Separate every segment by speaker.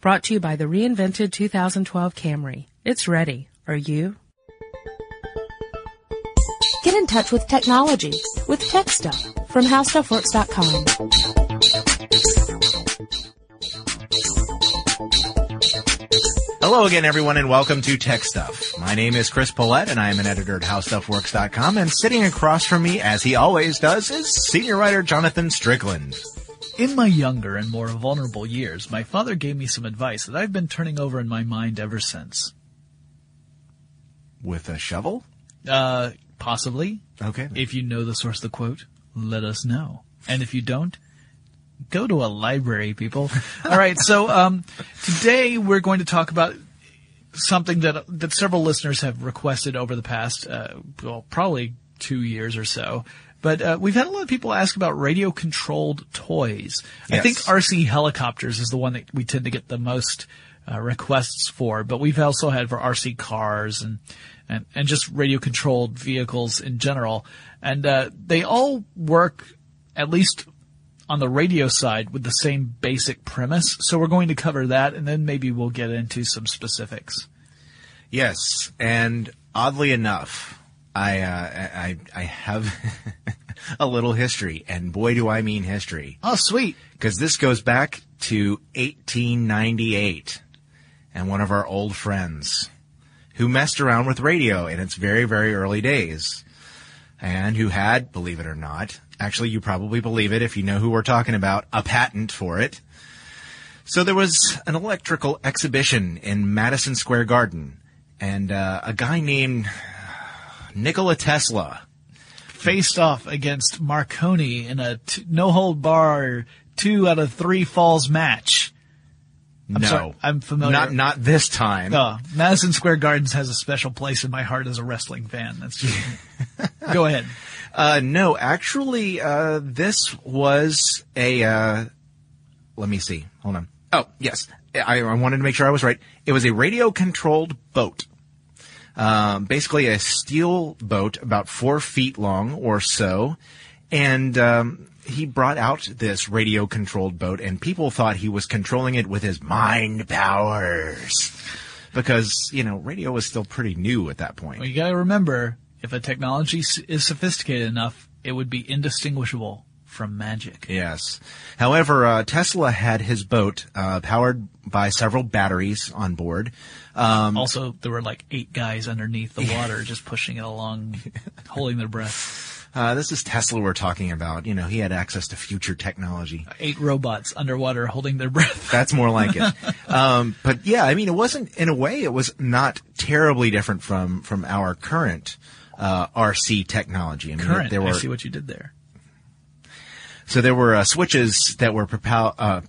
Speaker 1: Brought to you by the reinvented 2012 Camry. It's ready. Are you? Get in touch with technology with Tech Stuff from HowStuffWorks.com.
Speaker 2: Hello again, everyone, and welcome to Tech Stuff. My name is Chris Pollette, and I am an editor at HowStuffWorks.com. And sitting across from me, as he always does, is senior writer Jonathan Strickland.
Speaker 3: In my younger and more vulnerable years, my father gave me some advice that I've been turning over in my mind ever since.
Speaker 2: With a shovel?
Speaker 3: Uh, possibly.
Speaker 2: Okay.
Speaker 3: If you know the source of the quote, let us know. And if you don't, go to a library, people. All right. So, um, today we're going to talk about something that, that several listeners have requested over the past, uh, well, probably two years or so. But, uh, we've had a lot of people ask about radio controlled toys. I think RC helicopters is the one that we tend to get the most, uh, requests for, but we've also had for RC cars and, and, and just radio controlled vehicles in general. And, uh, they all work at least on the radio side with the same basic premise. So we're going to cover that and then maybe we'll get into some specifics.
Speaker 2: Yes, and oddly enough, I uh, I I have a little history, and boy, do I mean history,
Speaker 3: Oh, sweet.
Speaker 2: because this goes back to 1898, and one of our old friends who messed around with radio in its very very early days, and who had, believe it or not, actually you probably believe it if you know who we're talking about, a patent for it. So there was an electrical exhibition in Madison Square Garden, and uh, a guy named Nikola Tesla.
Speaker 3: Faced off against Marconi in a t- no hold bar two out of three falls match.
Speaker 2: no,
Speaker 3: sorry, I'm familiar.
Speaker 2: Not not this time.
Speaker 3: Oh, Madison Square Gardens has a special place in my heart as a wrestling fan. That's just, go ahead.
Speaker 2: Uh, no, actually, uh, this was a. Uh, let me see. Hold on. Oh, yes. I, I wanted to make sure I was right. It was a radio-controlled boat. Um, basically, a steel boat about four feet long or so, and um, he brought out this radio-controlled boat, and people thought he was controlling it with his mind powers, because you know radio was still pretty new at that point.
Speaker 3: Well, you gotta remember, if a technology is sophisticated enough, it would be indistinguishable from magic.
Speaker 2: Yes. However, uh, Tesla had his boat uh, powered by several batteries on board. Um,
Speaker 3: Also, there were like eight guys underneath the water just pushing it along, holding their breath.
Speaker 2: uh, this is Tesla we're talking about. You know, he had access to future technology.
Speaker 3: Eight robots underwater holding their breath.
Speaker 2: That's more like it. um, but yeah, I mean, it wasn't in a way. It was not terribly different from from our current uh, RC technology. I mean,
Speaker 3: Current.
Speaker 2: there
Speaker 3: I see what you did there.
Speaker 2: So there were uh, switches that were propel uh,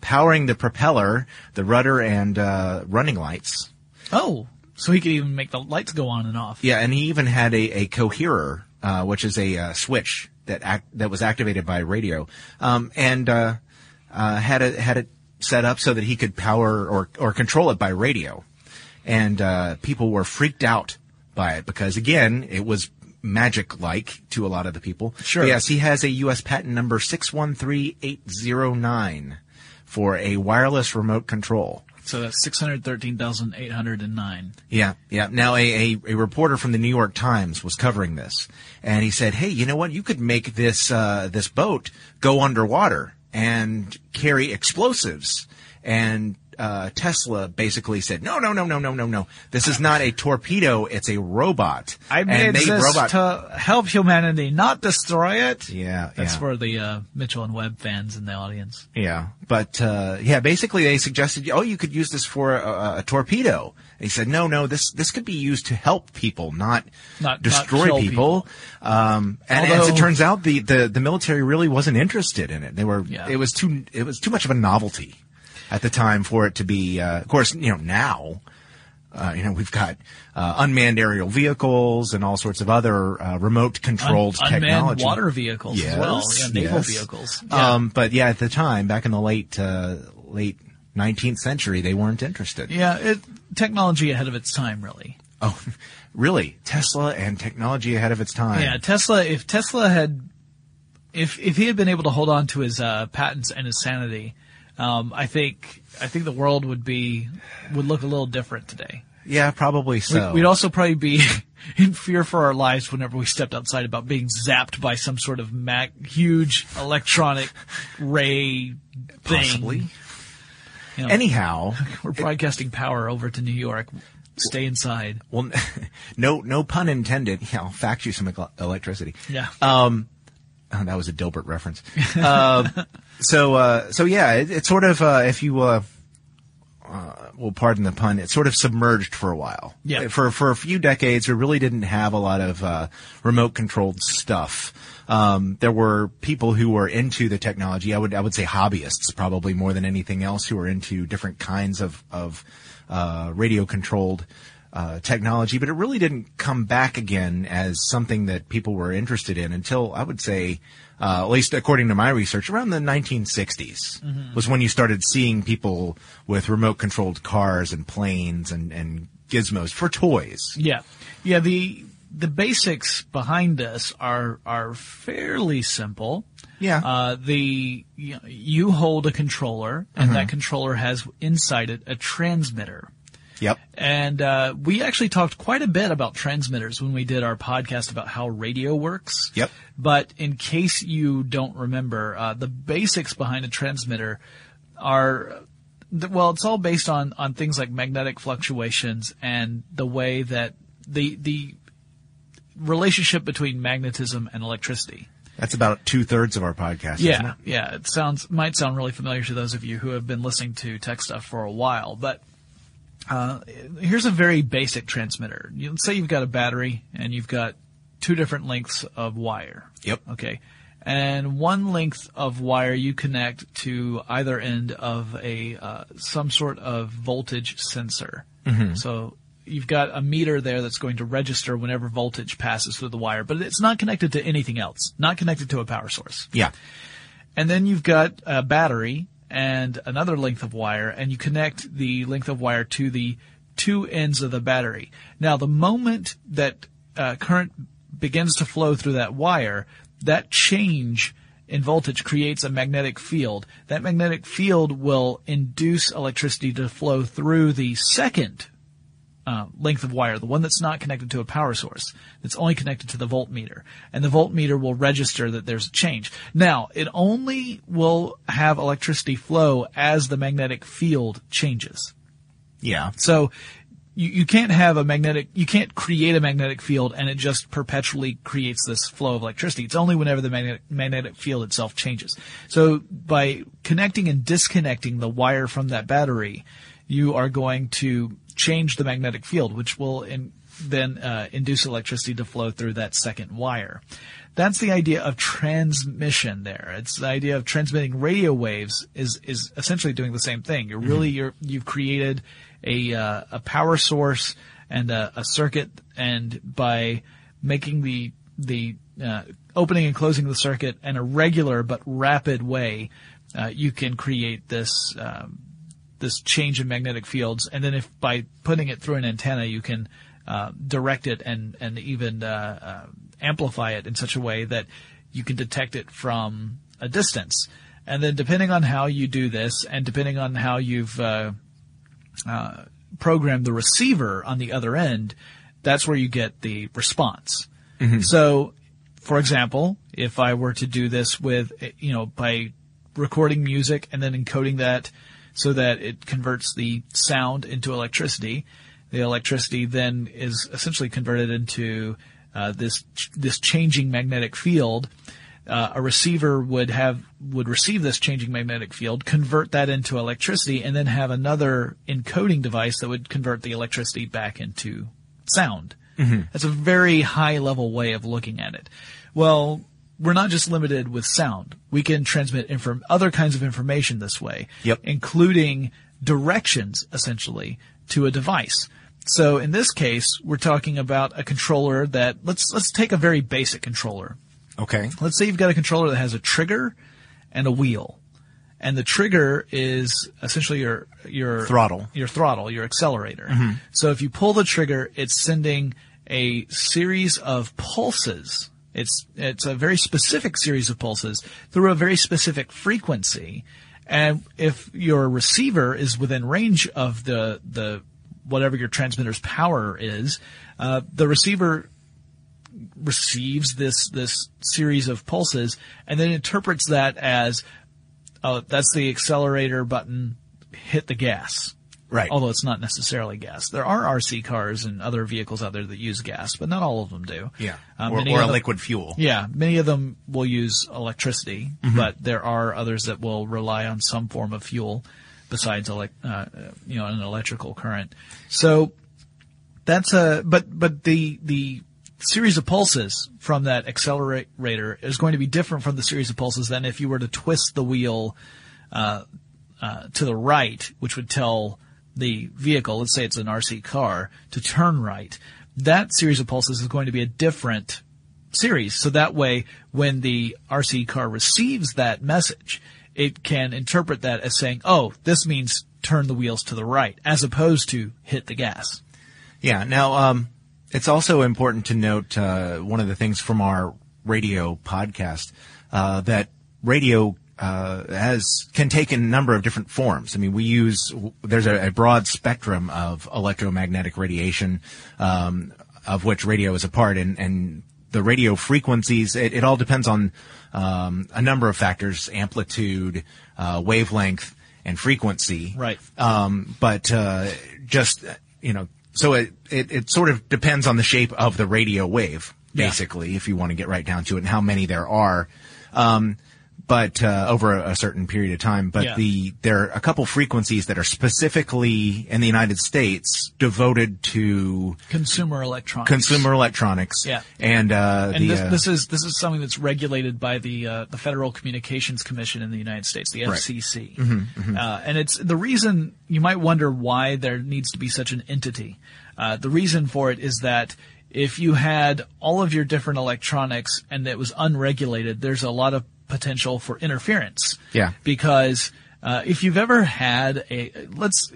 Speaker 2: powering the propeller, the rudder, and uh, running lights.
Speaker 3: Oh, so he could even make the lights go on and off.
Speaker 2: Yeah, and he even had a, a coherer, uh, which is a uh, switch that act, that was activated by radio, um, and uh, uh, had it had it set up so that he could power or or control it by radio, and uh, people were freaked out by it because again, it was magic like to a lot of the people.
Speaker 3: Sure.
Speaker 2: But yes, he has a U.S. patent number six one three eight zero nine for a wireless remote control.
Speaker 3: So that's 613,809.
Speaker 2: Yeah, yeah. Now, a, a, a reporter from the New York Times was covering this, and he said, "Hey, you know what? You could make this uh, this boat go underwater and carry explosives." And uh, Tesla basically said, "No, no, no, no, no, no, no. This is not a torpedo. It's a robot."
Speaker 3: I
Speaker 2: And
Speaker 3: made
Speaker 2: they-
Speaker 3: this
Speaker 2: robot-
Speaker 3: to help humanity, not destroy it.
Speaker 2: Yeah,
Speaker 3: That's
Speaker 2: yeah.
Speaker 3: for the uh, Mitchell and Webb fans in the audience.
Speaker 2: Yeah, but uh, yeah, basically they suggested, oh, you could use this for a, a torpedo. He said, no, no, this this could be used to help people, not
Speaker 3: Not-
Speaker 2: destroy
Speaker 3: not kill
Speaker 2: people. Um, and as it turns out, the, the the military really wasn't interested in it. They were.
Speaker 3: Yeah.
Speaker 2: It was too it was too much of a novelty at the time for it to be. Uh, of course, you know now. Uh, you know, we've got uh, unmanned aerial vehicles and all sorts of other uh, remote controlled
Speaker 3: Un-
Speaker 2: technology.
Speaker 3: water vehicles as well. Yeah, naval
Speaker 2: yes.
Speaker 3: vehicles. Yeah.
Speaker 2: Um, but yeah, at the time, back in the late uh, late 19th century, they weren't interested.
Speaker 3: yeah, it, technology ahead of its time, really.
Speaker 2: Oh, really? Tesla and technology ahead of its time.
Speaker 3: Yeah, Tesla. If Tesla had, if if he had been able to hold on to his uh, patents and his sanity, um, I think I think the world would be would look a little different today.
Speaker 2: Yeah, probably so.
Speaker 3: We'd also probably be in fear for our lives whenever we stepped outside about being zapped by some sort of mag- huge electronic ray thing.
Speaker 2: Possibly.
Speaker 3: You know,
Speaker 2: Anyhow,
Speaker 3: we're broadcasting power over to New York. Stay inside.
Speaker 2: well, no, no pun intended. Yeah, I'll fax you some electricity.
Speaker 3: Yeah.
Speaker 2: Um, oh, that was a Dilbert reference. uh, so, uh, so yeah, it, it's sort of, uh, if you, uh, uh, well, pardon the pun, it sort of submerged for a while.
Speaker 3: Yeah.
Speaker 2: For, for a few decades, we really didn't have a lot of, uh, remote controlled stuff. Um, there were people who were into the technology. I would, I would say hobbyists probably more than anything else who were into different kinds of, of, uh, radio controlled, uh, technology, but it really didn't come back again as something that people were interested in until I would say, uh, at least according to my research, around the 1960s was when you started seeing people with remote controlled cars and planes and, and gizmos for toys.
Speaker 3: Yeah, yeah. The the basics behind this are are fairly simple.
Speaker 2: Yeah.
Speaker 3: Uh, the you, you hold a controller, and that controller has inside it a transmitter.
Speaker 2: Yep.
Speaker 3: And uh, we actually talked quite a bit about transmitters when we did our podcast about how radio works.
Speaker 2: Yep.
Speaker 3: But in case you don't remember, uh, the basics behind a transmitter are well, it's all based on on things like magnetic fluctuations and the way that the the relationship between magnetism and electricity.
Speaker 2: That's about two thirds of our podcast.
Speaker 3: Yeah,
Speaker 2: it?
Speaker 3: yeah. It sounds might sound really familiar to those of you who have been listening to tech stuff for a while, but uh, here's a very basic transmitter. You, let's say you've got a battery and you've got two different lengths of wire.
Speaker 2: Yep.
Speaker 3: Okay. And one length of wire you connect to either end of a uh, some sort of voltage sensor. So you've got a meter there that's going to register whenever voltage passes through the wire, but it's not connected to anything else. Not connected to a power source.
Speaker 2: Yeah.
Speaker 3: And then you've got a battery and another length of wire, and you connect the length of wire to the two ends of the battery. Now, the moment that uh, current begins to flow through that wire, that change in voltage creates a magnetic field. That magnetic field will induce electricity to flow through the second uh, length of wire, the one that's not connected to a power source, that's only connected to the voltmeter. And the voltmeter will register that there's a change. Now, it only will have electricity flow as the magnetic field changes.
Speaker 2: Yeah.
Speaker 3: So you, you can't have a magnetic, you can't create a magnetic field and it just perpetually creates this flow of electricity. It's only whenever the magnetic, magnetic field itself changes. So by connecting and disconnecting the wire from that battery, you are going to change the magnetic field, which will in, then uh, induce electricity to flow through that second wire. That's the idea of transmission there. It's the idea of transmitting radio waves is, is essentially doing the same thing. You're really, you're, you've created a, uh, a power source and a, a circuit and by making the, the, uh, opening and closing the circuit in a regular but rapid way, uh, you can create this, um, this change in magnetic fields. And then if by putting it through an antenna, you can, uh, direct it and, and even, uh, uh, amplify it in such a way that you can detect it from a distance. And then depending on how you do this and depending on how you've, uh, uh, programmed the receiver on the other end, that's where you get the response. So, for example, if I were to do this with, you know, by recording music and then encoding that so that it converts the sound into electricity, the electricity then is essentially converted into uh, this this changing magnetic field. Uh, a receiver would have would receive this changing magnetic field, convert that into electricity, and then have another encoding device that would convert the electricity back into sound. That's a very high level way of looking at it. Well, we're not just limited with sound. We can transmit inform- other kinds of information this way,
Speaker 2: Yep.
Speaker 3: including directions essentially to a device. So in this case, we're talking about a controller that let's let's take a very basic controller.
Speaker 2: Okay.
Speaker 3: Let's say you've got a controller that has a trigger and a wheel. And the trigger is essentially your your
Speaker 2: Throttle.
Speaker 3: your throttle, your accelerator. Mm-hmm. So if you pull the trigger, it's sending a series of pulses. It's it's a very specific series of pulses through a very specific frequency, And if your receiver is within range of the, the, whatever your transmitter's power is, uh, the receiver receives this, this series of pulses and then interprets that as, oh, that's the accelerator button, hit the gas.
Speaker 2: Right.
Speaker 3: Although it's not necessarily gas. There are RC cars and other vehicles out there that use gas, but not all of them do.
Speaker 2: Yeah.
Speaker 3: Um,
Speaker 2: or or a
Speaker 3: them-
Speaker 2: liquid fuel.
Speaker 3: Yeah, many of them will use electricity,
Speaker 2: Mm-hmm.
Speaker 3: but there are others that will rely on some form of fuel besides elec- uh, you know, an electrical current. So that's a, but, but the, the series of pulses from that accelerator is going to be different from the series of pulses than if you were to twist the wheel, uh, uh, to the right, which would tell the vehicle, let's say it's an RC car, to turn right. That series of pulses is going to be a different series. So that way, when the RC car receives that message, it can interpret that as saying, oh, this means turn the wheels to the right, as opposed to hit the gas.
Speaker 2: Yeah. Now, um, it's also important to note uh, one of the things from our radio podcast uh, that radio uh, has can take a number of different forms. I mean, we use there's a, a broad spectrum of electromagnetic radiation, um, of which radio is a part, and, and the radio frequencies. It, it all depends on um, a number of factors: amplitude, uh, wavelength, and frequency.
Speaker 3: Right.
Speaker 2: Um, but uh, just you know, so it, it it sort of depends on the shape of the radio wave,
Speaker 3: Yeah.
Speaker 2: basically, if you want to get right down to it, and how many there are. Um, but uh, over a, a certain period of time. But
Speaker 3: Yeah.
Speaker 2: the there are a couple frequencies that are specifically in the United States devoted to
Speaker 3: Consumer electronics.
Speaker 2: consumer electronics.
Speaker 3: Yeah.
Speaker 2: And uh,
Speaker 3: And
Speaker 2: the
Speaker 3: this,
Speaker 2: uh,
Speaker 3: this is this is something that's regulated by the uh, the Federal Communications Commission in the United States, the
Speaker 2: Right.
Speaker 3: FCC. Uh, and it's the reason you might wonder why there needs to be such an entity. Uh, the reason for it is that if you had all of your different electronics and it was unregulated, there's a lot of potential for interference.
Speaker 2: Yeah.
Speaker 3: Because uh, if you've ever had a let's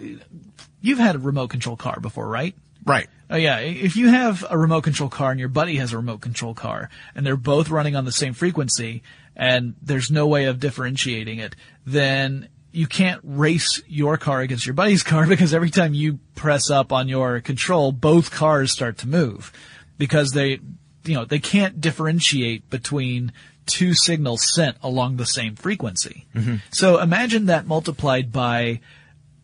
Speaker 3: you've had a remote control car before, right?
Speaker 2: right.
Speaker 3: Oh yeah, if you have a remote control car and your buddy has a remote control car and they're both running on the same frequency and there's no way of differentiating it, then you can't race your car against your buddy's car because every time you press up on your control, both cars start to move because they, you know, they can't differentiate between two signals sent along the same frequency. Mm-hmm. So imagine that multiplied by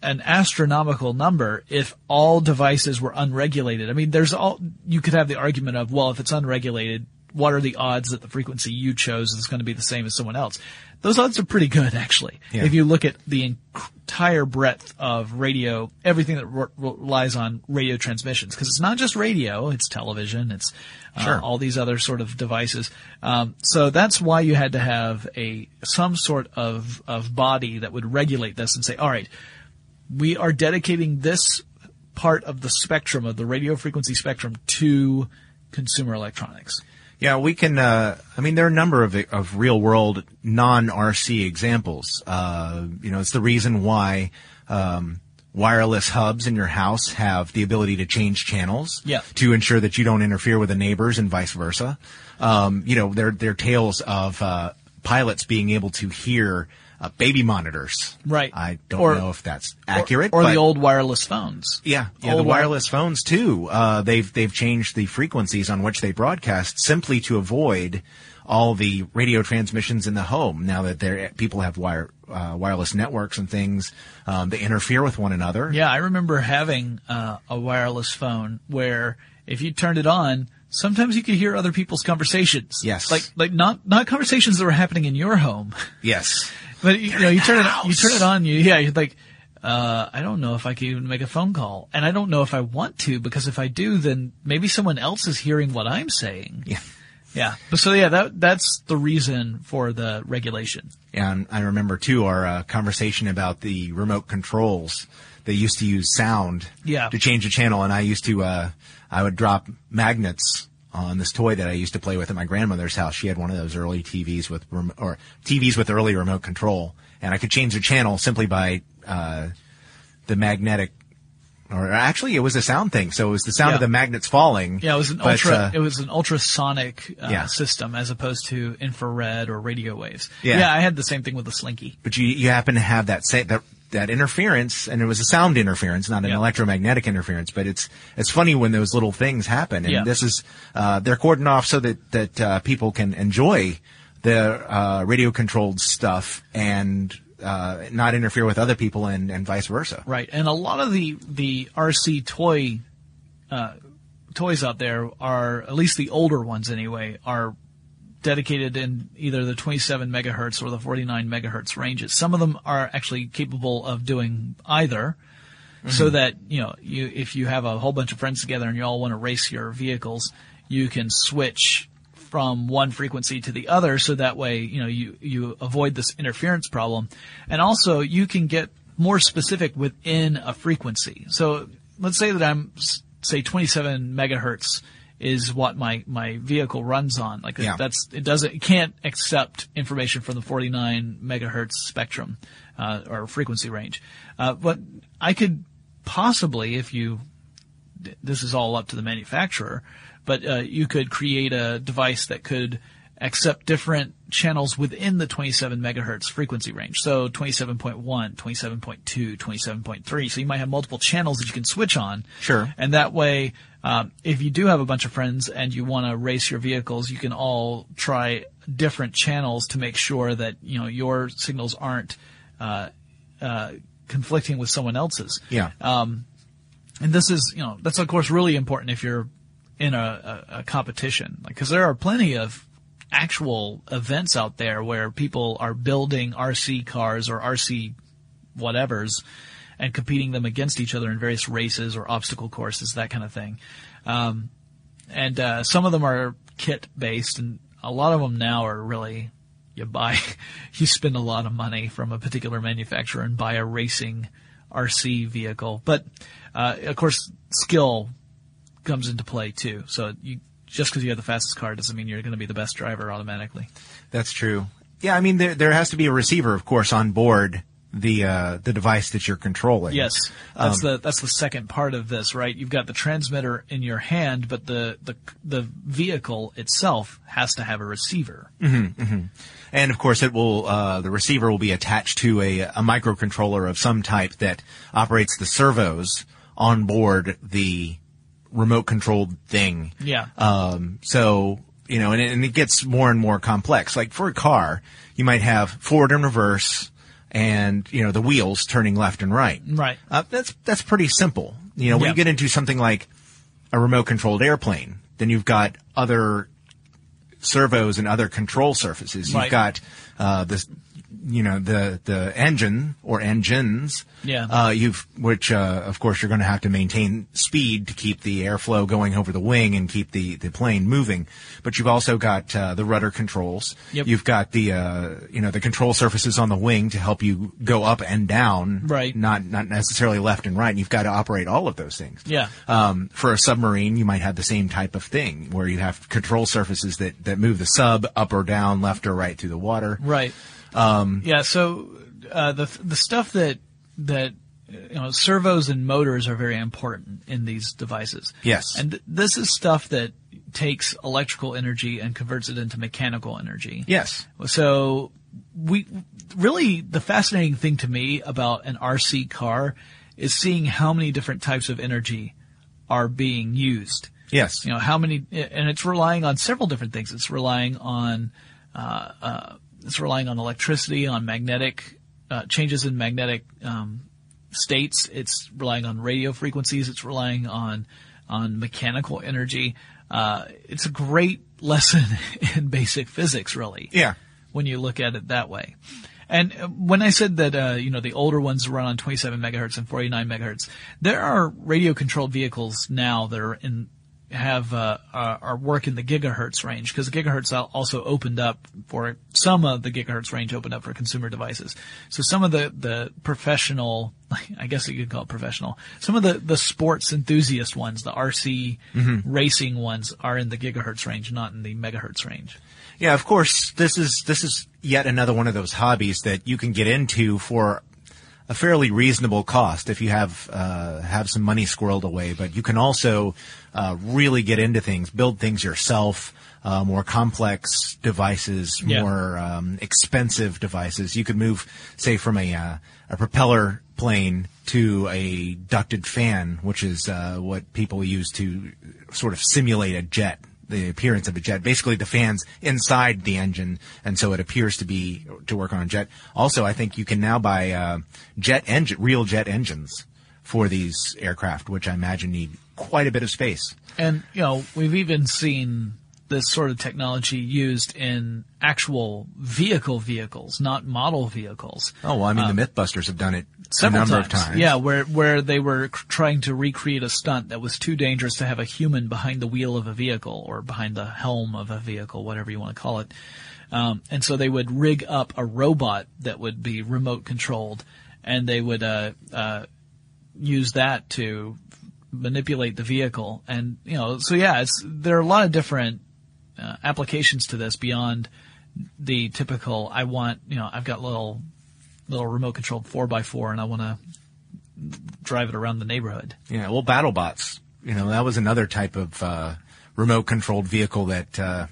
Speaker 3: an astronomical number if all devices were unregulated. I mean, there's all, you could have the argument of, well, if it's unregulated, what are the odds that the frequency you chose is going to be the same as someone else? Those odds are pretty good, actually.
Speaker 2: Yeah.
Speaker 3: If you look at the entire breadth of radio, everything that re- relies on radio transmissions, because it's not just radio, it's television, it's uh,
Speaker 2: Sure.
Speaker 3: all these other sort of devices. Um, so that's why you had to have a some sort of of body that would regulate this and say, all right, we are dedicating this part of the spectrum of the radio frequency spectrum to consumer electronics.
Speaker 2: Yeah, we can. Uh, I mean, there are a number of of real world non RC examples. Uh, you know, it's the reason why um, wireless hubs in your house have the ability to change channels.
Speaker 3: Yeah.
Speaker 2: To ensure that you don't interfere with the neighbors and vice versa. Um, you know, there there are tales of uh, pilots being able to hear. Uh, baby monitors.
Speaker 3: Right.
Speaker 2: I don't
Speaker 3: Or-
Speaker 2: know if that's accurate.
Speaker 3: or, or the old wireless phones.
Speaker 2: yeah, yeah,
Speaker 3: Old
Speaker 2: the
Speaker 3: wire-
Speaker 2: wireless phones too. Uh, they've they've changed the frequencies on which they broadcast simply to avoid all the radio transmissions in the home. Now that there people have wire uh, wireless networks and things, um, they interfere with one another.
Speaker 3: Yeah, I remember having uh, a wireless phone where if you turned it on, sometimes you could hear other people's conversations.
Speaker 2: Yes.
Speaker 3: like like not not conversations that were happening in your home,
Speaker 2: Yes.
Speaker 3: but you, you know you turn it you turn it on, you yeah, you're like. Uh, I don't know if I can even make a phone call, and I don't know if I want to because if I do, then maybe someone else is hearing what I'm saying.
Speaker 2: Yeah.
Speaker 3: Yeah. But so yeah, that that's the reason for the regulation.
Speaker 2: And I remember too our uh, conversation about the remote controls. They used to use sound
Speaker 3: Yeah.
Speaker 2: to change the channel, and I used to uh, I would drop magnets on this toy that I used to play with at my grandmother's house. She had one of those early TVs with rem- or TVs with early remote control, and I could change the channel simply by uh, the magnetic or actually it was a sound thing. So it was the sound
Speaker 3: Yeah.
Speaker 2: of the magnets falling.
Speaker 3: Yeah, it was an
Speaker 2: but,
Speaker 3: ultra.
Speaker 2: uh,
Speaker 3: it was an ultrasonic uh,
Speaker 2: Yeah.
Speaker 3: system as opposed to infrared or radio waves.
Speaker 2: Yeah.
Speaker 3: I had the same thing with the Slinky.
Speaker 2: but you you happen to have that sa- that that interference, and it was a sound interference, not an
Speaker 3: Yeah.
Speaker 2: electromagnetic interference. But it's it's funny when those little things happen, and
Speaker 3: Yeah.
Speaker 2: this is uh, they're cordoned off so that that uh, people can enjoy the uh, radio controlled stuff and uh, not interfere with other people, and, and vice versa.
Speaker 3: Right, and a lot of the the RC toy uh, toys out there are at least the older ones anyway are dedicated in either the 27 megahertz or the 49 megahertz ranges. Some of them are actually capable of doing either. So mm-hmm. that, you know, you, if you have a whole bunch of friends together and you all want to race your vehicles, you can switch from one frequency to the other so that way, you know, you, you avoid this interference problem. And also you can get more specific within a frequency. So let's say that I'm, say 27 megahertz is what my, my vehicle runs on. Like
Speaker 2: Yeah.
Speaker 3: that's, it doesn't, it can't accept information from the 49 megahertz spectrum, uh, or frequency range. Uh, but I could possibly, if you this is all up to the manufacturer, but uh, you could create a device that could accept different channels within the 27 megahertz frequency range. So 27.1, 27.2, 27.3. So you might have multiple channels that you can switch on.
Speaker 2: Sure.
Speaker 3: And that way, um, if you do have a bunch of friends and you want to race your vehicles, you can all try different channels to make sure that you know your signals aren't uh, uh, conflicting with someone else's.
Speaker 2: Yeah.
Speaker 3: And this is, you know, that's of course really important if you're in a, a, a competition, like, cause there are plenty of actual events out there where people are building RC cars or RC whatevers and competing them against each other in various races or obstacle courses, that kind of thing. Um, and, uh, some of them are kit based and a lot of them now are really, you buy, you spend a lot of money from a particular manufacturer and buy a racing RC vehicle. But, uh, of course, skill comes into play too. So you, just because you have the fastest car doesn't mean you're going to be the best driver automatically.
Speaker 2: That's true. Yeah, I mean there there has to be a receiver, of course, on board the uh, the device that you're controlling.
Speaker 3: Yes, that's the that's the second part of this, right? You've got the transmitter in your hand, but the the the vehicle itself has to have a receiver.
Speaker 2: And of course, it will uh, the receiver will be attached to a, a microcontroller of some type that operates the servos on board the remote controlled thing.
Speaker 3: Yeah.
Speaker 2: Um, so you know, and it, and it gets more and more complex. Like for a car, you might have forward and reverse, and you know the wheels turning left and right.
Speaker 3: Right.
Speaker 2: Uh, that's that's pretty simple. You know, when
Speaker 3: Yeah.
Speaker 2: you get into something like a remote controlled airplane, then you've got other servos and other control surfaces. You've
Speaker 3: Right.
Speaker 2: got uh, this, you know, the the engine or engines.
Speaker 3: Yeah.
Speaker 2: Uh, you've which uh, of course you're going to have to maintain speed to keep the airflow going over the wing and keep the the plane moving. But you've also got uh, the rudder controls.
Speaker 3: Yep.
Speaker 2: You've got the uh, you know the control surfaces on the wing to help you go up and down.
Speaker 3: Right.
Speaker 2: Not not necessarily left and right. And you've got to operate all of those things.
Speaker 3: Yeah.
Speaker 2: Um, for a submarine, you might have the same type of thing where you have control surfaces that, that move the sub up or down, left or right through the water.
Speaker 3: Right. Um, yeah. So uh, the the stuff that that you know servos and motors are very important in these devices.
Speaker 2: Yes.
Speaker 3: And th- this is stuff that takes electrical energy and converts it into mechanical energy.
Speaker 2: Yes.
Speaker 3: So we really the fascinating thing to me about an RC car is seeing how many different types of energy are being used.
Speaker 2: Yes.
Speaker 3: You know how many, and it's relying on several different things. It's relying on, uh, uh, it's relying on electricity, on magnetic uh, changes in magnetic um, states. It's relying on radio frequencies. It's relying on on mechanical energy. Uh, it's a great lesson in basic physics, really
Speaker 2: Yeah.
Speaker 3: when you look at it that way. And uh, when I said that, uh, you know, the older ones run on 27 megahertz and 49 megahertz, there are radio controlled vehicles now that are in, have, uh, are are work in the gigahertz range because the gigahertz also opened up for some of the gigahertz range opened up for consumer devices. So some of the, the professional, I guess you could call it professional, some of the, the sports enthusiast ones, the RC racing ones are in the gigahertz range, not in the megahertz range.
Speaker 2: Yeah, of course, this is, this is yet another one of those hobbies that you can get into for a fairly reasonable cost if you have uh, have some money squirreled away. But you can also uh, really get into things, build things yourself. Uh, more complex devices,
Speaker 3: Yeah.
Speaker 2: more um, expensive devices. You could move, say, from a uh, a propeller plane to a ducted fan, which is uh, what people use to sort of simulate a jet, the appearance of a jet. Basically, the fans inside the engine, and so it appears to be to work on a jet. Also, I think you can now buy uh, jet engine, real jet engines for these aircraft, which I imagine need quite a bit of space.
Speaker 3: And, you know, we've even seen this sort of technology used in actual vehicle vehicles, not model vehicles.
Speaker 2: Oh well, I mean, the MythBusters have done it a
Speaker 3: Several
Speaker 2: number
Speaker 3: times.
Speaker 2: of times.
Speaker 3: Yeah, where, where they were trying to recreate a stunt that was too dangerous to have a human behind the wheel of a vehicle or behind the helm of a vehicle, whatever you want to call it. Um, and so they would rig up a robot that would be remote controlled and they would, uh, uh, use that to manipulate the vehicle. And, you know, so yeah, it's, there are a lot of different, uh, applications to this beyond the typical, I want, you know, I've got little, little remote controlled four by four and I want to drive it around the neighborhood.
Speaker 2: Yeah, well, BattleBots, you know, that was another type of uh, remote controlled vehicle that uh,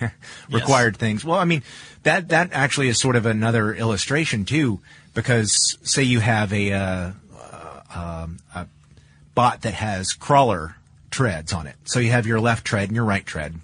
Speaker 2: required things. Well, I mean, that that actually is sort of another illustration too, because say you have a, uh, uh, um, a bot that has crawler treads on it. So you have your left tread and your right tread.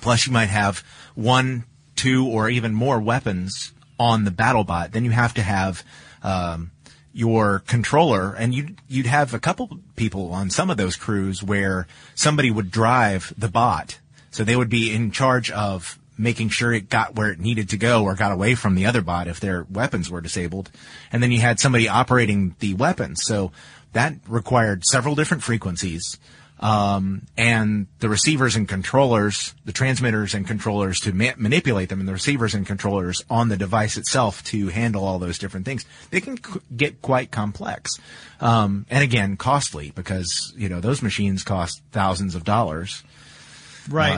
Speaker 2: Plus, you might have one, two, or even more weapons on the BattleBot. Then you have to have um, your controller, and you'd you'd have a couple people on some of those crews where somebody would drive the bot, so they would be in charge of making sure it got where it needed to go or got away from the other bot if their weapons were disabled. And then you had somebody operating the weapons. So that required several different frequencies. Um, and the receivers and controllers, the transmitters and controllers to ma- manipulate them, and the receivers and controllers on the device itself to handle all those different things. They can c- get quite complex, um, and again costly because you know those machines cost thousands of dollars.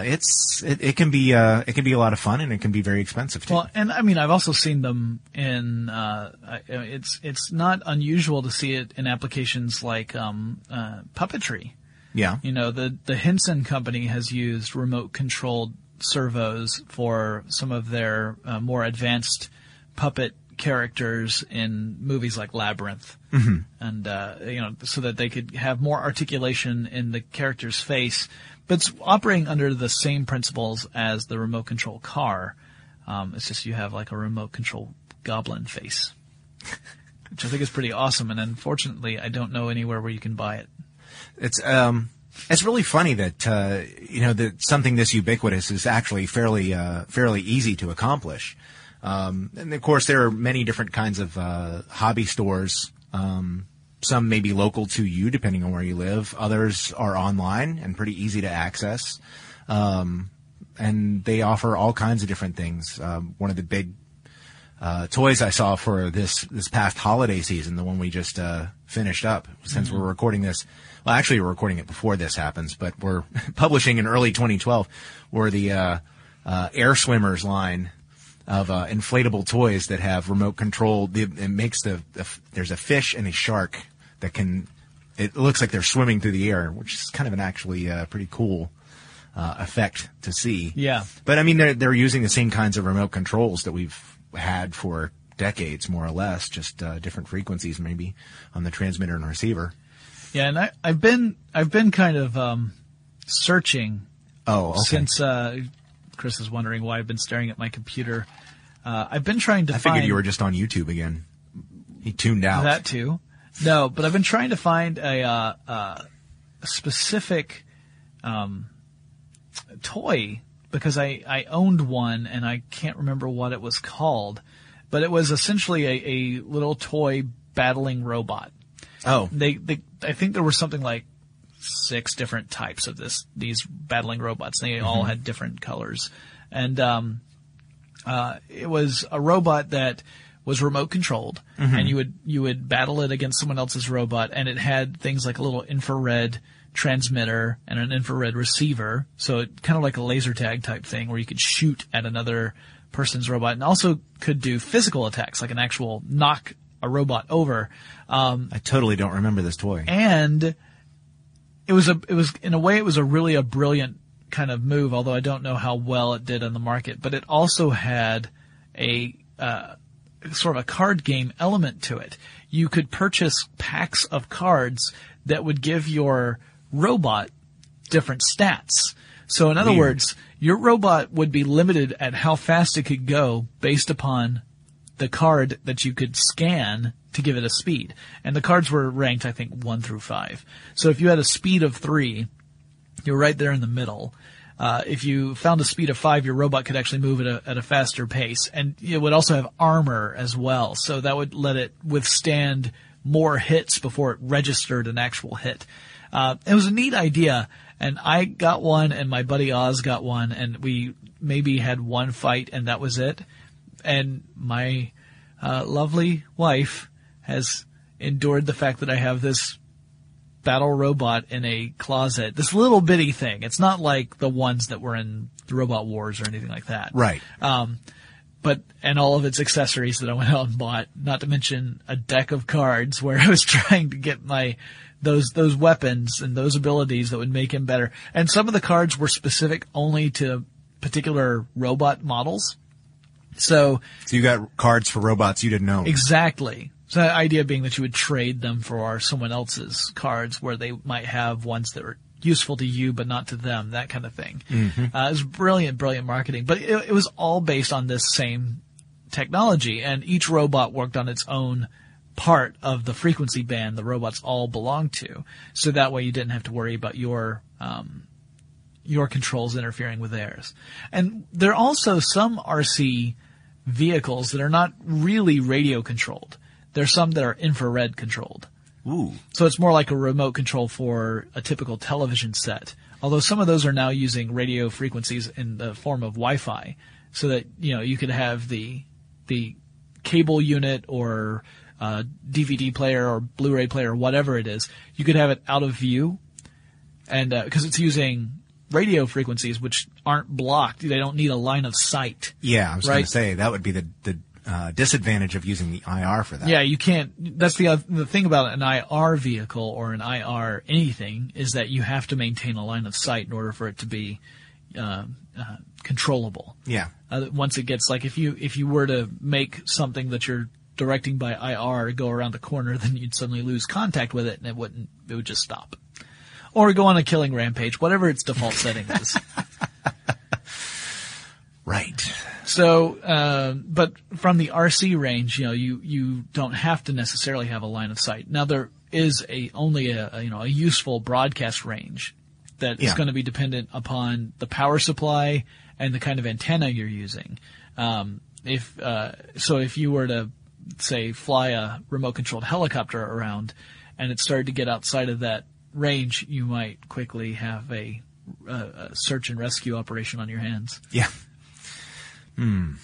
Speaker 2: Uh, it's it, it can be uh, it can be a lot of fun and it can be very expensive too.
Speaker 3: Well, and I mean, I've also seen them in. Uh, it's it's not unusual to see it in applications like um, uh, puppetry.
Speaker 2: Yeah,
Speaker 3: You know, the the Henson company has used remote controlled servos for some of their uh, more advanced puppet characters in movies like Labyrinth, mm-hmm. and uh, you know, so that they could have more articulation in the character's face, but it's operating under the same principles as the remote control car. Um, it's just you have like a remote control goblin face, which I think is pretty awesome. And unfortunately, I don't know anywhere where you can buy it.
Speaker 2: It's um it's really funny that uh, you know that something this ubiquitous is actually fairly uh, fairly easy to accomplish. Um, and of course, there are many different kinds of uh, hobby stores. Um, some may be local to you, depending on where you live. Others are online and pretty easy to access. Um, and they offer all kinds of different things. Um, one of the big uh, toys I saw for this this past holiday season, the one we just uh, finished up, since we're recording this. Well, actually, we're recording it before this happens, but we're publishing in early 2012. where the uh, uh, Air Swimmers line of uh, inflatable toys that have remote control. The, it makes the, the there's a fish and a shark that can. It looks like they're swimming through the air, which is kind of an actually uh, pretty cool uh, effect to see.
Speaker 3: Yeah.
Speaker 2: But I mean, they're they're using the same kinds of remote controls that we've had for decades, more or less, just uh, different frequencies maybe on the transmitter and receiver.
Speaker 3: Yeah, and I, I've been I've been kind of um, searching
Speaker 2: Oh, okay.
Speaker 3: since uh, Chris is wondering why I've been staring at my computer. Uh, I've been trying to
Speaker 2: I figured you were just on YouTube again. He tuned out.
Speaker 3: that too. No, but I've been trying to find a, uh, uh, a specific um, toy because I, I owned one and I can't remember what it was called, but it was essentially a, a little toy battling robot.
Speaker 2: Oh,
Speaker 3: They, they, I think there were something like six different types of this, these battling robots. They all had different colors. And, um, uh, it was a robot that was remote controlled and you would, you would battle it against someone else's robot and it had things like a little infrared transmitter and an infrared receiver. So it kind of like a laser tag type thing where you could shoot at another person's robot and also could do physical attacks like an actual knock a robot over. Um,
Speaker 2: I totally don't remember this toy.
Speaker 3: and it was a it was in a way it was a really a brilliant kind of move although i don't know how well it did on the market but it also had a uh, sort of a card game element to it you could purchase packs of cards that would give your robot different stats so in other
Speaker 2: Weird.
Speaker 3: words your robot would be limited at how fast it could go based upon the card that you could scan to give it a speed. And the cards were ranked, I think, one through five. So if you had a speed of three, you're right there in the middle. Uh, if you found a speed of five, your robot could actually move at a, at a faster pace. And it would also have armor as well. So that would let it withstand more hits before it registered an actual hit. Uh, it was a neat idea. And I got one and my buddy Oz got one and we maybe had one fight and that was it and my uh, lovely wife has endured the fact that I have this battle robot in a closet. This little bitty thing. It's not like the ones that were in the Robot Wars or anything like that.
Speaker 2: Right.
Speaker 3: Um, but and all of its accessories that I went out and bought. Not to mention a deck of cards where I was trying to get my those those weapons and those abilities that would make him better. And some of the cards were specific only to particular robot models. So
Speaker 2: So you got cards for robots you didn't know.
Speaker 3: exactly. So the idea being that you would trade them for someone else's cards where they might have ones that were useful to you but not to them, that kind of thing. Uh, it was brilliant, brilliant marketing. But it, it was all based on this same technology and each robot worked on its own part of the frequency band the robots all belonged to. So that way you didn't have to worry about your, um, your controls interfering with theirs. And there are also some RC vehicles that are not really radio controlled. There's some that are infrared controlled.
Speaker 2: Ooh.
Speaker 3: So it's more like a remote control for a typical television set. Although some of those are now using radio frequencies in the form of Wi-Fi, so that you know you could have the the cable unit or uh, DVD player or Blu-ray player, or whatever it is, you could have it out of view, and because it's using radio frequencies which aren't blocked, they don't need a line of sight.
Speaker 2: Yeah, I was going to say that would be the the uh, disadvantage of using the IR for that.
Speaker 3: Yeah, you can't. That's the oth- the thing about an IR vehicle or an IR anything is that you have to maintain a line of sight in order for it to be uh, uh, controllable.
Speaker 2: Yeah.
Speaker 3: Uh, once it gets like if you if you were to make something that you're directing by IR go around the corner, then you'd suddenly lose contact with it and it wouldn't. It would just stop, or go on a killing rampage, whatever its default setting is.
Speaker 2: Right.
Speaker 3: So, uh, but from the RC range, you know, you, you don't have to necessarily have a line of sight. Now there is a, only a, a, you know, a useful broadcast range that is
Speaker 2: Yeah.
Speaker 3: going to be dependent upon the power supply and the kind of antenna you're using. Um, if, uh, so if you were to, say, fly a remote controlled helicopter around and it started to get outside of that range, you might quickly have a, a, a search and rescue operation on your hands.
Speaker 2: Yeah. Hmm.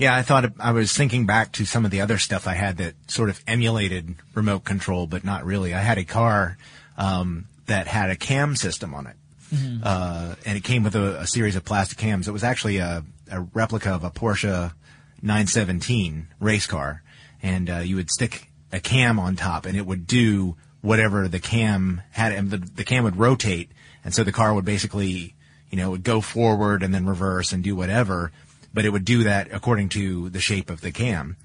Speaker 2: Yeah, I thought I was thinking back to some of the other stuff I had that sort of emulated remote control, but not really. I had a car um, that had a cam system on it, uh, and it came with a, a series of plastic cams. It was actually a, a replica of a Porsche 917 race car, and uh, you would stick a cam on top, and it would do whatever the cam had, and the, the cam would rotate, and so the car would basically, you know, would go forward and then reverse and do whatever, but it would do that according to the shape of the cam.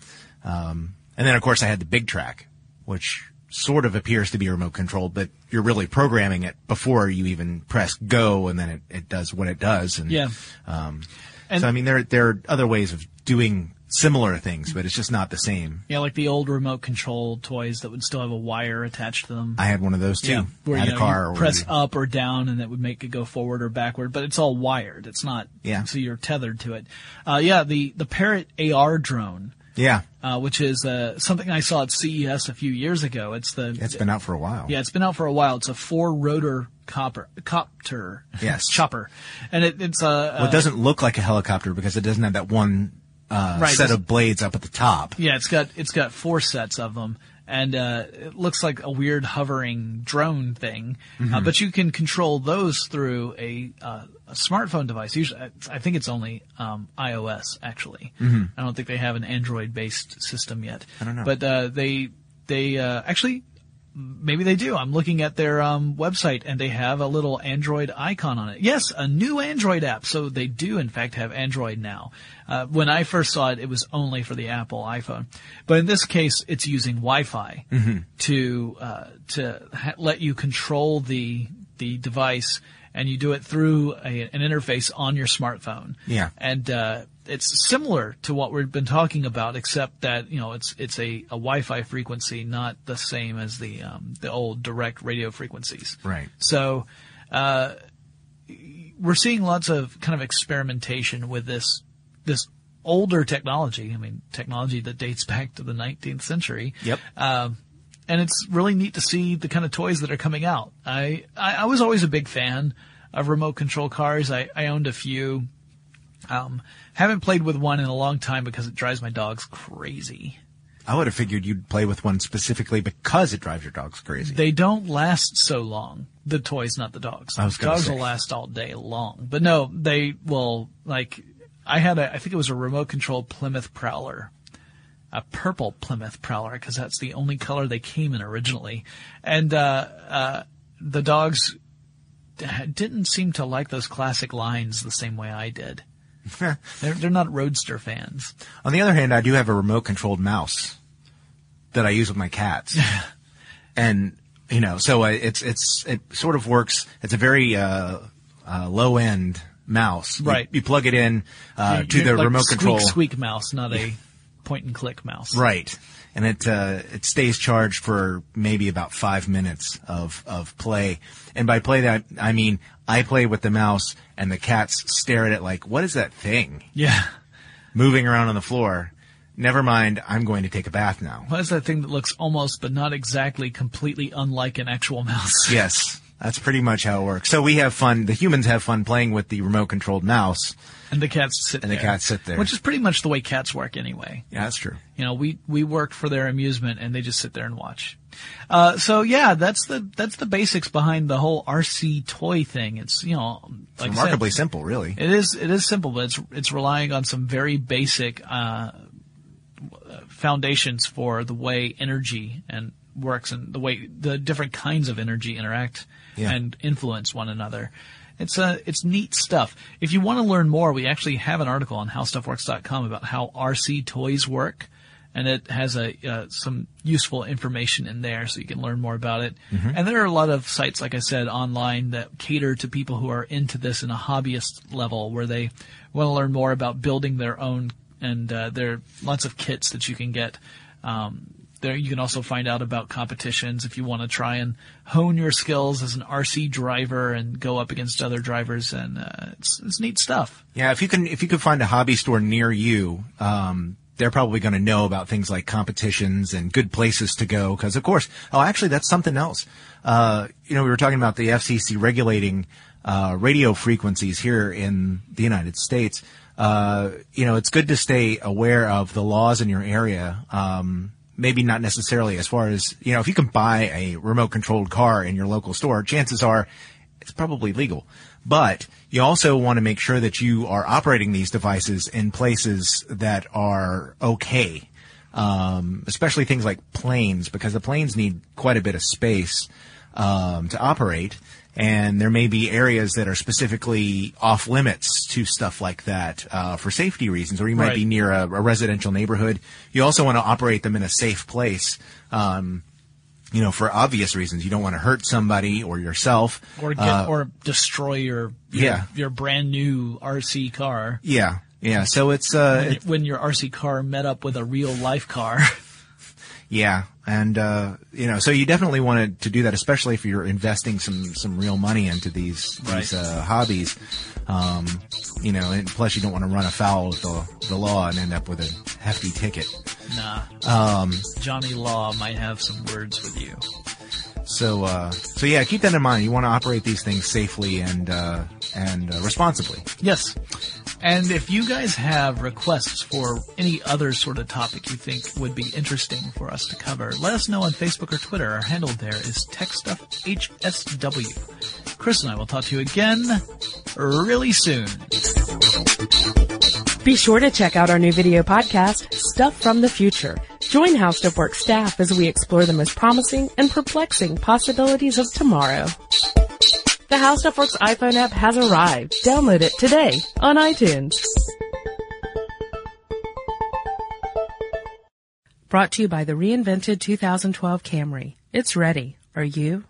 Speaker 2: Um, and then of course I had the big track, which sort of appears to be remote controlled, but you're really programming it before you even press go, and then it, it does what it does. And
Speaker 3: Yeah.
Speaker 2: um,
Speaker 3: And-
Speaker 2: so I mean, there there are other ways of doing similar things, but it's just not the same.
Speaker 3: Yeah, like the old remote control toys that would still have a wire attached to them.
Speaker 2: I had one of those too.
Speaker 3: yeah, where
Speaker 2: had
Speaker 3: you
Speaker 2: a car.
Speaker 3: you press
Speaker 2: you-
Speaker 3: up or down, and that would make it go forward or backward. But it's all wired. It's not.
Speaker 2: Yeah.
Speaker 3: So you're tethered to it. Uh, yeah, the the Parrot AR drone,
Speaker 2: yeah,
Speaker 3: uh, which is uh, something I saw at CES a few years ago. It's the
Speaker 2: it's been out for a while.
Speaker 3: yeah, it's been out for a while. It's a four rotor copper copter.
Speaker 2: Yes.
Speaker 3: chopper, and it, it's a.
Speaker 2: Well, it doesn't look like a helicopter because it doesn't have that one uh,
Speaker 3: Right,
Speaker 2: set of blades up at the top.
Speaker 3: Yeah, it's got it's got four sets of them, and uh, it looks like a weird hovering drone thing. Uh, but you can control those through a, uh, a smartphone device. Usually, I think it's only um, iOS actually. I don't think they have an Android-based system yet.
Speaker 2: I don't know.
Speaker 3: But uh, they they uh, actually maybe they do. I'm looking at their um, website and they have a little Android icon on it. Yes, a new Android app. So they do in fact have Android now. Uh, when I first saw it, it was only for the Apple iPhone, but in this case, it's using Wi-Fi to uh, to ha- let you control the the device. And you do it through a, an interface on your smartphone.
Speaker 2: Yeah.
Speaker 3: And uh, it's similar to what we've been talking about, except that you know it's it's a, a Wi-Fi frequency, not the same as the um, the old direct radio frequencies.
Speaker 2: Right.
Speaker 3: So uh, we're seeing lots of kind of experimentation with this this older technology. I mean, technology that dates back to the 19th century.
Speaker 2: Yep.
Speaker 3: Um, and it's really neat to see the kind of toys that are coming out. I, I, I was always a big fan of remote control cars. I, I owned a few. Um, haven't played with one in a long time because it drives my dogs crazy.
Speaker 2: I would have figured you'd play with one specifically because it drives your dogs crazy.
Speaker 3: They don't last so long. The toys, not the dogs.
Speaker 2: I was
Speaker 3: dogs
Speaker 2: say.
Speaker 3: will last all day long. But no, they will like. I had a. I think it was a remote controlled Plymouth Prowler, a purple Plymouth Prowler because that's the only color they came in originally, and uh, uh, the dogs didn't seem to like those classic lines the same way I did. they're they're not roadster fans.
Speaker 2: On the other hand, I do have a remote controlled mouse that I use with my cats. and, you know, so it's, it's, it sort of works. It's a very, uh, uh, low end mouse. You-
Speaker 3: Right.
Speaker 2: You, plug it in, uh, to the
Speaker 3: like
Speaker 2: remote
Speaker 3: squeak,
Speaker 2: control.
Speaker 3: squeak mouse, not a point and click mouse.
Speaker 2: Right. And it, uh, it stays charged for maybe about five minutes of, of play. And by play that, I mean, I play with the mouse and the cats stare at it like, what is that thing
Speaker 3: Yeah.
Speaker 2: moving around on the floor? Never mind, I'm going to take a bath now.
Speaker 3: What is that thing that looks almost but not exactly completely unlike an actual mouse?
Speaker 2: Yes, that's pretty much how it works. So we have fun. The humans have fun playing with the remote controlled mouse.
Speaker 3: And the cats sit
Speaker 2: And the cats sit there.
Speaker 3: Which is pretty much the way cats work anyway.
Speaker 2: Yeah, that's true.
Speaker 3: You know, we, we work for their amusement and they just sit there and watch. Uh, so yeah, that's the, that's the basics behind the whole RC toy thing. It's, you know, like I said,
Speaker 2: Remarkably simple, really.
Speaker 3: It is. It is simple, but it's it's relying on some very basic uh, foundations for the way energy and works and the way the different kinds of energy interact
Speaker 2: Yeah.
Speaker 3: and influence one another. It's uh, it's neat stuff. If you want to learn more, we actually have an article on howstuffworks.com about how RC toys work, and it has a uh, some useful information in there, so you can learn more about it. And there are a lot of sites, like I said, online that cater to people who are into this in a hobbyist level, where they want to learn more about building their own. And uh, there are lots of kits that you can get. Um, there you can also find out about competitions if you want to try and hone your skills as an RC driver and go up against other drivers, and uh, it's it's neat stuff.
Speaker 2: Yeah, if you can, if you could find a hobby store near you, um, they're probably going to know about things like competitions and good places to go. Because of course, oh, actually, that's something else. Uh, you know, we were talking about the FCC regulating uh, radio frequencies here in the United States. Uh, you know, it's good to stay aware of the laws in your area. Um, maybe not necessarily as far as you know, if you can buy a remote controlled car in your local store, chances are it's probably legal. But you also want to make sure that you are operating these devices in places that are okay. Um, especially things like planes, because the planes need quite a bit of space um, to operate, and there may be areas that are specifically off limits to stuff like that uh, for safety reasons, or you might
Speaker 3: Right.
Speaker 2: be near a, a residential neighborhood. You also want to operate them in a safe place. Um, you know, for obvious reasons, you don't want to hurt somebody or yourself.
Speaker 3: Or get
Speaker 2: Uh,
Speaker 3: or destroy your, your
Speaker 2: yeah.
Speaker 3: your brand new RC car.
Speaker 2: yeah, yeah. So it's uh,
Speaker 3: When,
Speaker 2: it-
Speaker 3: when your RC car met up with a real life car.
Speaker 2: Yeah, and uh, you know, so you definitely wanted to do that, especially if you're investing some some real money into these these uh, hobbies. Um, you know, and plus you don't want to run afoul of the the law and end up with a hefty ticket.
Speaker 3: nah.
Speaker 2: Um,
Speaker 3: Johnny Law might have some words with you.
Speaker 2: so uh, so yeah, keep that in mind. You want to operate these things safely and uh, and uh, responsibly.
Speaker 3: Yes. And if you guys have requests for any other sort of topic you think would be interesting for us to cover, let us know on Facebook or Twitter. Our handle there is TechStuffHSW. Chris and I will talk to you again really soon.
Speaker 1: Be sure to check out our new video podcast, Stuff from the Future. Join How Stuff Works staff as we explore the most promising and perplexing possibilities of tomorrow. The How Stuff Works iPhone app has arrived. Download it today on iTunes. Brought to you by the reinvented 2012 Camry. It's ready. Are you?